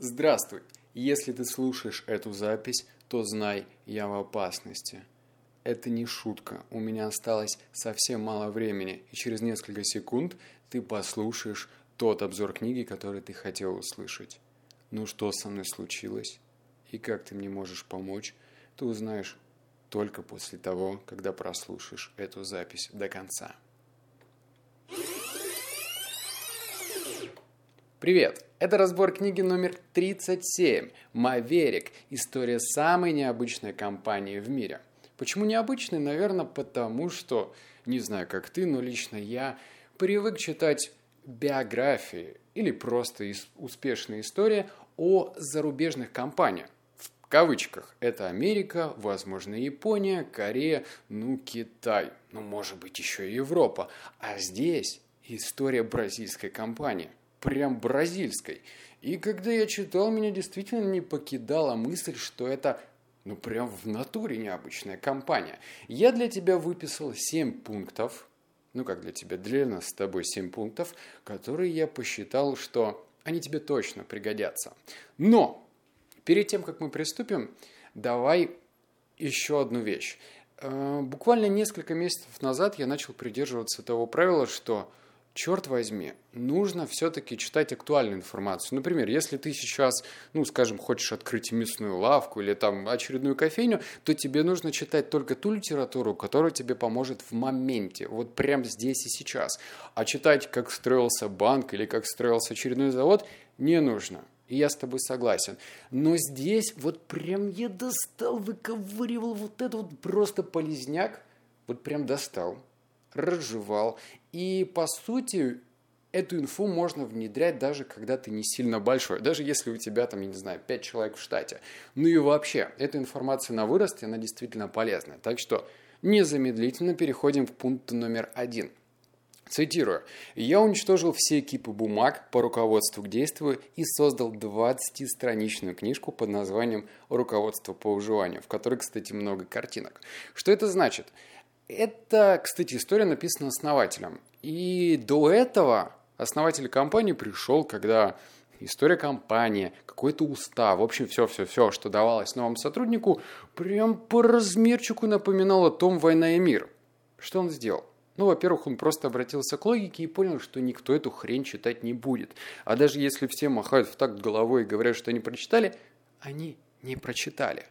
Здравствуй! Если ты слушаешь эту запись, то знай, я в опасности. Это не шутка, у меня осталось совсем мало времени, и через несколько секунд ты послушаешь тот обзор книги, который ты хотел услышать. Ну что со мной случилось? И как ты мне можешь помочь, ты узнаешь только после того, когда прослушаешь эту запись до конца. Привет! Это разбор книги номер 37 «Маверик. История самой необычной компании в мире». Почему необычной? Наверное, потому что, не знаю, как ты, но лично я привык читать биографии или просто успешные истории о зарубежных компаниях. В кавычках. Это Америка, возможно, Япония, Корея, ну, Китай, ну, может быть, еще и Европа. А здесь история бразильской компании прям бразильской. И когда я читал, меня действительно не покидала мысль, что это ну прям в натуре необычная компания. Я для тебя выписал 7 пунктов, ну как для тебя, для нас с тобой 7 пунктов, которые я посчитал, что они тебе точно пригодятся. Но перед тем, как мы приступим, давай еще одну вещь. Э, буквально несколько месяцев назад я начал придерживаться того правила, что черт возьми, нужно все-таки читать актуальную информацию. Например, если ты сейчас, ну, скажем, хочешь открыть мясную лавку или там очередную кофейню, то тебе нужно читать только ту литературу, которая тебе поможет в моменте, вот прямо здесь и сейчас. А читать, как строился банк или как строился очередной завод, не нужно. И я с тобой согласен. Но здесь вот прям я достал, выковыривал вот это вот просто полезняк, вот прям достал разжевал. И, по сути, эту инфу можно внедрять даже когда ты не сильно большой, даже если у тебя там, я не знаю, 5 человек в штате. Ну и вообще, эта информация на вырост, она действительно полезная. Так что незамедлительно переходим к пункту номер один. Цитирую. «Я уничтожил все кипы бумаг по руководству к действию и создал 20-страничную книжку под названием «Руководство по выживанию», в которой, кстати, много картинок. Что это значит? Это, кстати, история написана основателем. И до этого основатель компании пришел, когда история компании, какой-то устав, в общем, все-все-все, что давалось новому сотруднику, прям по размерчику напоминало том «Война и мир». Что он сделал? Ну, во-первых, он просто обратился к логике и понял, что никто эту хрень читать не будет. А даже если все махают в такт головой и говорят, что они прочитали, они не прочитали.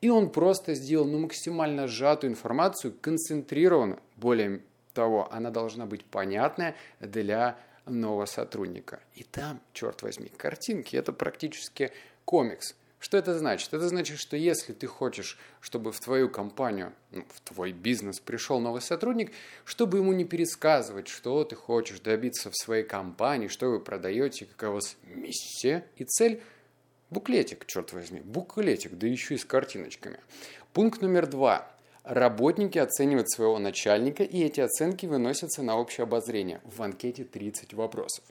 И он просто сделал ну, максимально сжатую информацию, концентрированную. Более того, она должна быть понятная для нового сотрудника. И там, черт возьми, картинки – это практически комикс – что это значит? Это значит, что если ты хочешь, чтобы в твою компанию, ну, в твой бизнес пришел новый сотрудник, чтобы ему не пересказывать, что ты хочешь добиться в своей компании, что вы продаете, вас миссия и цель – Буклетик, черт возьми, буклетик, да еще и с картиночками. Пункт номер два. Работники оценивают своего начальника, и эти оценки выносятся на общее обозрение. В анкете 30 вопросов.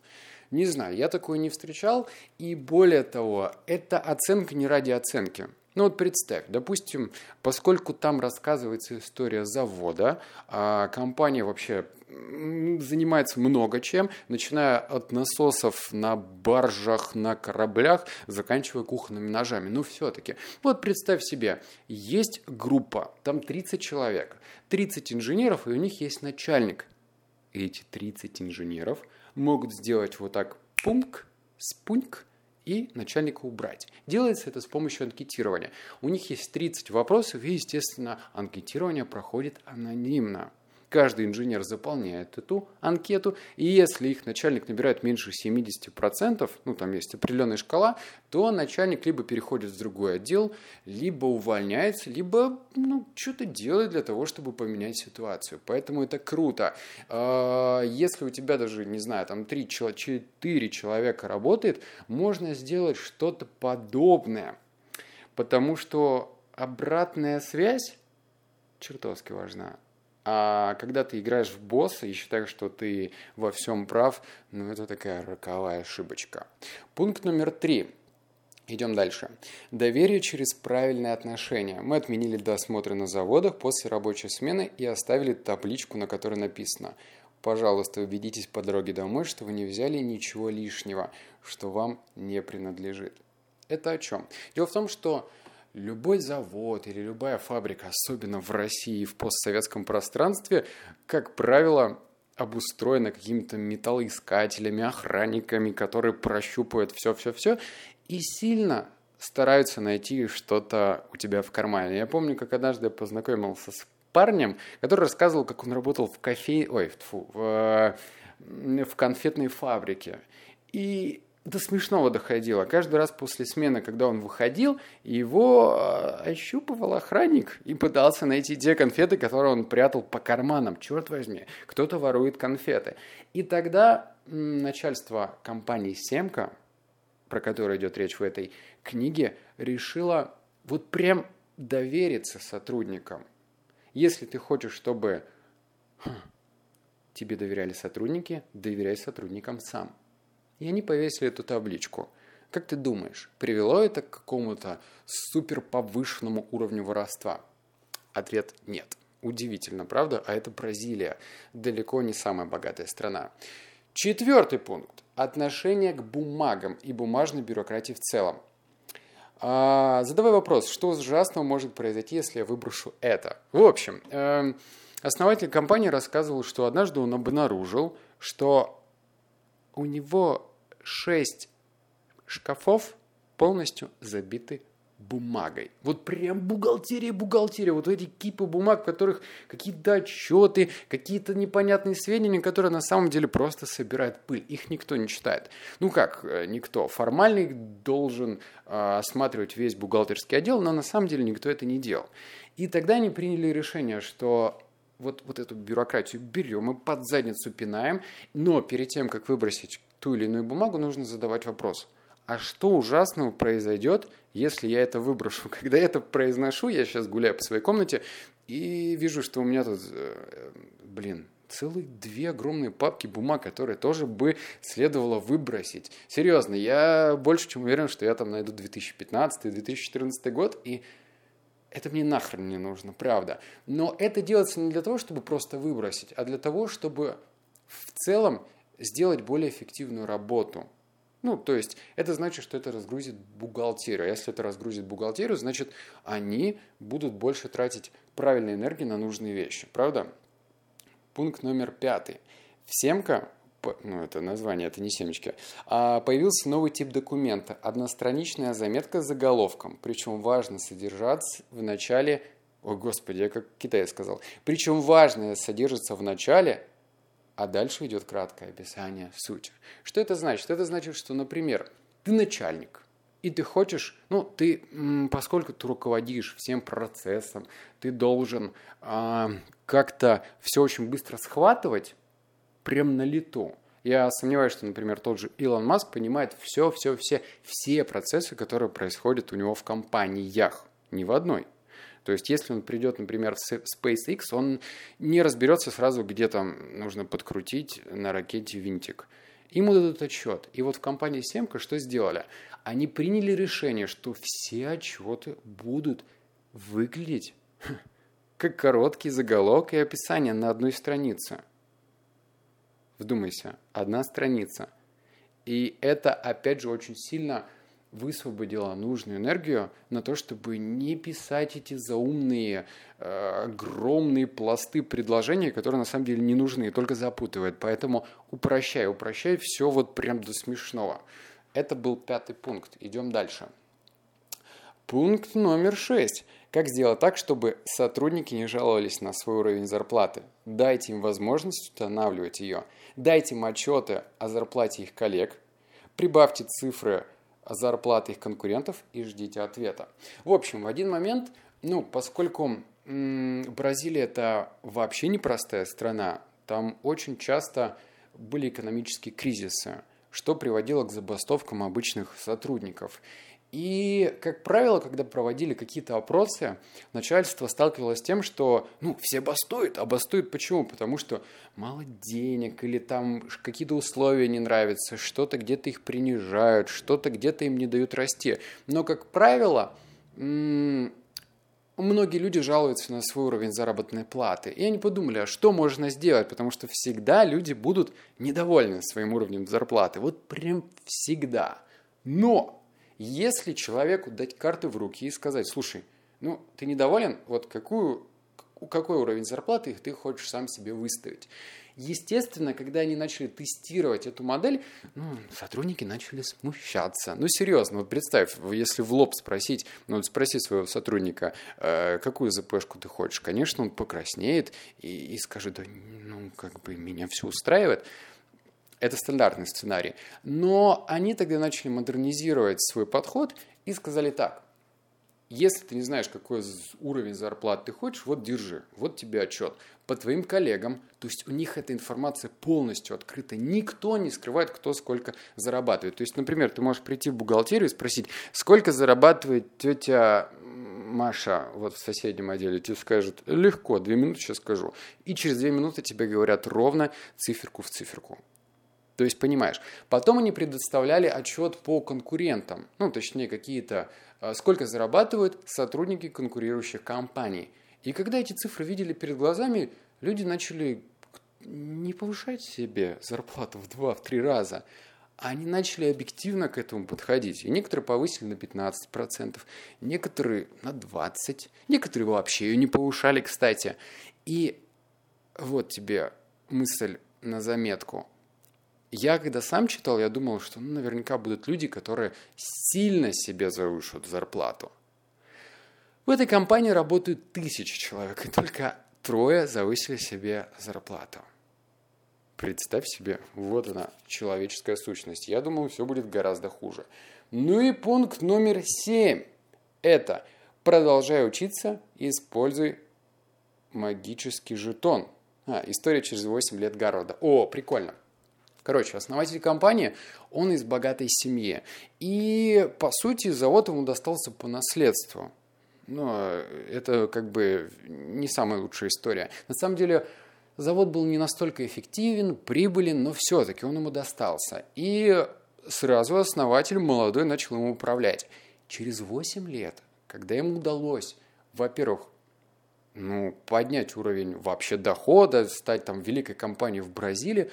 Не знаю, я такое не встречал, и более того, это оценка не ради оценки. Ну вот представь, допустим, поскольку там рассказывается история завода, а компания вообще занимается много чем, начиная от насосов на баржах, на кораблях, заканчивая кухонными ножами. Ну, все-таки. Вот представь себе, есть группа, там 30 человек, 30 инженеров, и у них есть начальник. Эти 30 инженеров могут сделать вот так пунк, спуньк, и начальника убрать. Делается это с помощью анкетирования. У них есть 30 вопросов, и, естественно, анкетирование проходит анонимно. Каждый инженер заполняет эту анкету, и если их начальник набирает меньше 70%, ну там есть определенная шкала, то начальник либо переходит в другой отдел, либо увольняется, либо ну, что-то делает для того, чтобы поменять ситуацию. Поэтому это круто. А, если у тебя даже, не знаю, там 3-4 человека работает, можно сделать что-то подобное. Потому что обратная связь чертовски важна. А когда ты играешь в босса и считаешь, что ты во всем прав, ну это такая роковая ошибочка. Пункт номер три. Идем дальше. Доверие через правильные отношения. Мы отменили досмотры на заводах после рабочей смены и оставили табличку, на которой написано пожалуйста, убедитесь по дороге домой, что вы не взяли ничего лишнего, что вам не принадлежит. Это о чем? Дело в том, что любой завод или любая фабрика, особенно в России и в постсоветском пространстве, как правило, обустроена какими-то металлоискателями, охранниками, которые прощупывают все-все-все и сильно стараются найти что-то у тебя в кармане. Я помню, как однажды я познакомился с парнем, который рассказывал, как он работал в кофе... Ой, фу, в, в конфетной фабрике. И до смешного доходило. Каждый раз после смены, когда он выходил, его э, ощупывал охранник и пытался найти те конфеты, которые он прятал по карманам. Черт возьми, кто-то ворует конфеты. И тогда начальство компании «Семка», про которую идет речь в этой книге, решило вот прям довериться сотрудникам. Если ты хочешь, чтобы хм, тебе доверяли сотрудники, доверяй сотрудникам сам. И они повесили эту табличку. Как ты думаешь, привело это к какому-то супер повышенному уровню воровства? Ответ – нет. Удивительно, правда? А это Бразилия. Далеко не самая богатая страна. Четвертый пункт. Отношение к бумагам и бумажной бюрократии в целом. А, задавай вопрос, что ужасного может произойти, если я выброшу это? В общем, э, основатель компании рассказывал, что однажды он обнаружил, что у него шесть шкафов полностью забиты бумагой. Вот прям бухгалтерия, бухгалтерия. Вот эти кипы бумаг, в которых какие-то отчеты, какие-то непонятные сведения, которые на самом деле просто собирают пыль. Их никто не читает. Ну как э, никто? Формально их должен э, осматривать весь бухгалтерский отдел, но на самом деле никто это не делал. И тогда они приняли решение, что вот, вот эту бюрократию берем и под задницу пинаем, но перед тем, как выбросить ту или иную бумагу, нужно задавать вопрос. А что ужасного произойдет, если я это выброшу? Когда я это произношу, я сейчас гуляю по своей комнате и вижу, что у меня тут, э, блин, целых две огромные папки бумаг, которые тоже бы следовало выбросить. Серьезно, я больше чем уверен, что я там найду 2015-2014 год, и это мне нахрен не нужно, правда. Но это делается не для того, чтобы просто выбросить, а для того, чтобы в целом сделать более эффективную работу. Ну, то есть это значит, что это разгрузит бухгалтерию. А если это разгрузит бухгалтерию, значит, они будут больше тратить правильной энергии на нужные вещи, правда? Пункт номер пятый. В Семка ну это название, это не семечки, а появился новый тип документа – одностраничная заметка с заголовком. Причем важно содержаться в начале, о господи, я как Китай сказал, причем важное содержится в начале, а дальше идет краткое описание сути. Что это значит? Это значит, что, например, ты начальник, и ты хочешь, ну, ты, поскольку ты руководишь всем процессом, ты должен э, как-то все очень быстро схватывать, прям на лету. Я сомневаюсь, что, например, тот же Илон Маск понимает все, все, все, все процессы, которые происходят у него в компаниях, не в одной. То есть, если он придет, например, в SpaceX, он не разберется сразу, где там нужно подкрутить на ракете винтик. Ему дадут отчет. И вот в компании Семка что сделали? Они приняли решение, что все отчеты будут выглядеть как короткий заголовок и описание на одной странице – Вдумайся, одна страница. И это, опять же, очень сильно высвободило нужную энергию на то, чтобы не писать эти заумные, э, огромные пласты предложений, которые на самом деле не нужны только запутывают. Поэтому упрощай, упрощай все вот прям до смешного. Это был пятый пункт. Идем дальше. Пункт номер шесть. Как сделать так, чтобы сотрудники не жаловались на свой уровень зарплаты? Дайте им возможность устанавливать ее. Дайте им отчеты о зарплате их коллег. Прибавьте цифры зарплаты их конкурентов и ждите ответа. В общем, в один момент, ну, поскольку м- Бразилия это вообще непростая страна, там очень часто были экономические кризисы, что приводило к забастовкам обычных сотрудников. И, как правило, когда проводили какие-то опросы, начальство сталкивалось с тем, что ну, все бастуют. А бастуют почему? Потому что мало денег или там какие-то условия не нравятся, что-то где-то их принижают, что-то где-то им не дают расти. Но, как правило, многие люди жалуются на свой уровень заработной платы. И они подумали, а что можно сделать? Потому что всегда люди будут недовольны своим уровнем зарплаты. Вот прям всегда. Но если человеку дать карты в руки и сказать, слушай, ну, ты недоволен, вот какую, какой уровень зарплаты ты хочешь сам себе выставить. Естественно, когда они начали тестировать эту модель, ну, сотрудники начали смущаться. Ну, серьезно, вот представь, если в лоб спросить, ну, спроси своего сотрудника, э, какую ЗПшку ты хочешь, конечно, он покраснеет и, и скажет, да, ну, как бы меня все устраивает. Это стандартный сценарий. Но они тогда начали модернизировать свой подход и сказали так. Если ты не знаешь, какой уровень зарплат ты хочешь, вот держи, вот тебе отчет. По твоим коллегам, то есть у них эта информация полностью открыта. Никто не скрывает, кто сколько зарабатывает. То есть, например, ты можешь прийти в бухгалтерию и спросить, сколько зарабатывает тетя Маша вот в соседнем отделе тебе скажет, легко, две минуты сейчас скажу. И через две минуты тебе говорят ровно циферку в циферку. То есть, понимаешь, потом они предоставляли отчет по конкурентам, ну, точнее, какие-то, а, сколько зарабатывают сотрудники конкурирующих компаний. И когда эти цифры видели перед глазами, люди начали не повышать себе зарплату в два, в три раза. Они начали объективно к этому подходить. И некоторые повысили на 15%, некоторые на 20%, некоторые вообще ее не повышали, кстати. И вот тебе мысль на заметку – я когда сам читал, я думал, что ну, наверняка будут люди, которые сильно себе завышут зарплату. В этой компании работают тысячи человек, и только трое завысили себе зарплату. Представь себе, вот она, человеческая сущность. Я думал, все будет гораздо хуже. Ну и пункт номер семь. Это продолжай учиться, используй магический жетон. А, история через 8 лет Гарварда. О, прикольно. Короче, основатель компании, он из богатой семьи. И, по сути, завод ему достался по наследству. Но это как бы не самая лучшая история. На самом деле, завод был не настолько эффективен, прибылен, но все-таки он ему достался. И сразу основатель молодой начал ему управлять. Через 8 лет, когда ему удалось, во-первых, ну, поднять уровень вообще дохода, стать там великой компанией в Бразилии,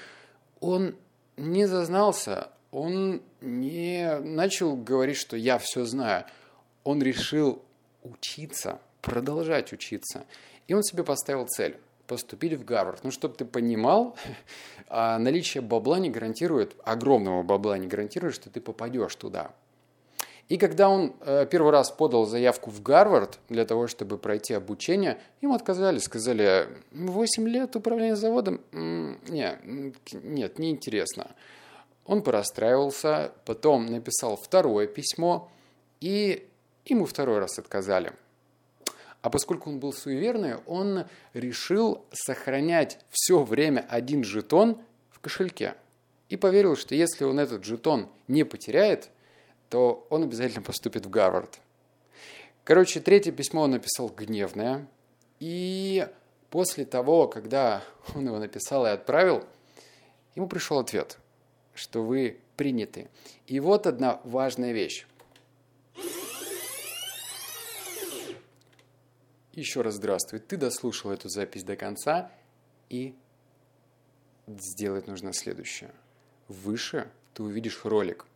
он не зазнался, он не начал говорить, что я все знаю. Он решил учиться, продолжать учиться. И он себе поставил цель – поступить в Гарвард. Ну, чтобы ты понимал, а наличие бабла не гарантирует, огромного бабла не гарантирует, что ты попадешь туда. И когда он э, первый раз подал заявку в Гарвард для того, чтобы пройти обучение, ему отказали, сказали, 8 лет управления заводом? Не, нет, неинтересно. Он порастраивался, потом написал второе письмо, и ему второй раз отказали. А поскольку он был суеверный, он решил сохранять все время один жетон в кошельке. И поверил, что если он этот жетон не потеряет – то он обязательно поступит в Гарвард. Короче, третье письмо он написал гневное. И после того, когда он его написал и отправил, ему пришел ответ, что вы приняты. И вот одна важная вещь. Еще раз здравствуй. Ты дослушал эту запись до конца и сделать нужно следующее. Выше ты увидишь ролик –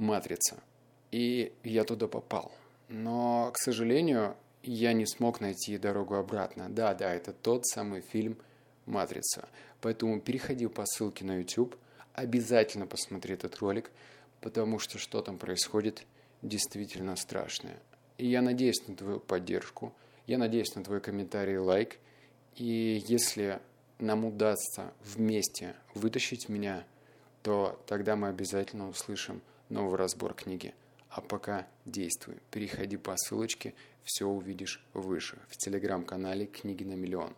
«Матрица». И я туда попал. Но, к сожалению, я не смог найти дорогу обратно. Да, да, это тот самый фильм «Матрица». Поэтому переходи по ссылке на YouTube, обязательно посмотри этот ролик, потому что что там происходит действительно страшное. И я надеюсь на твою поддержку, я надеюсь на твой комментарий и лайк. И если нам удастся вместе вытащить меня, то тогда мы обязательно услышим новый разбор книги. А пока действуй. Переходи по ссылочке, все увидишь выше в телеграм-канале «Книги на миллион».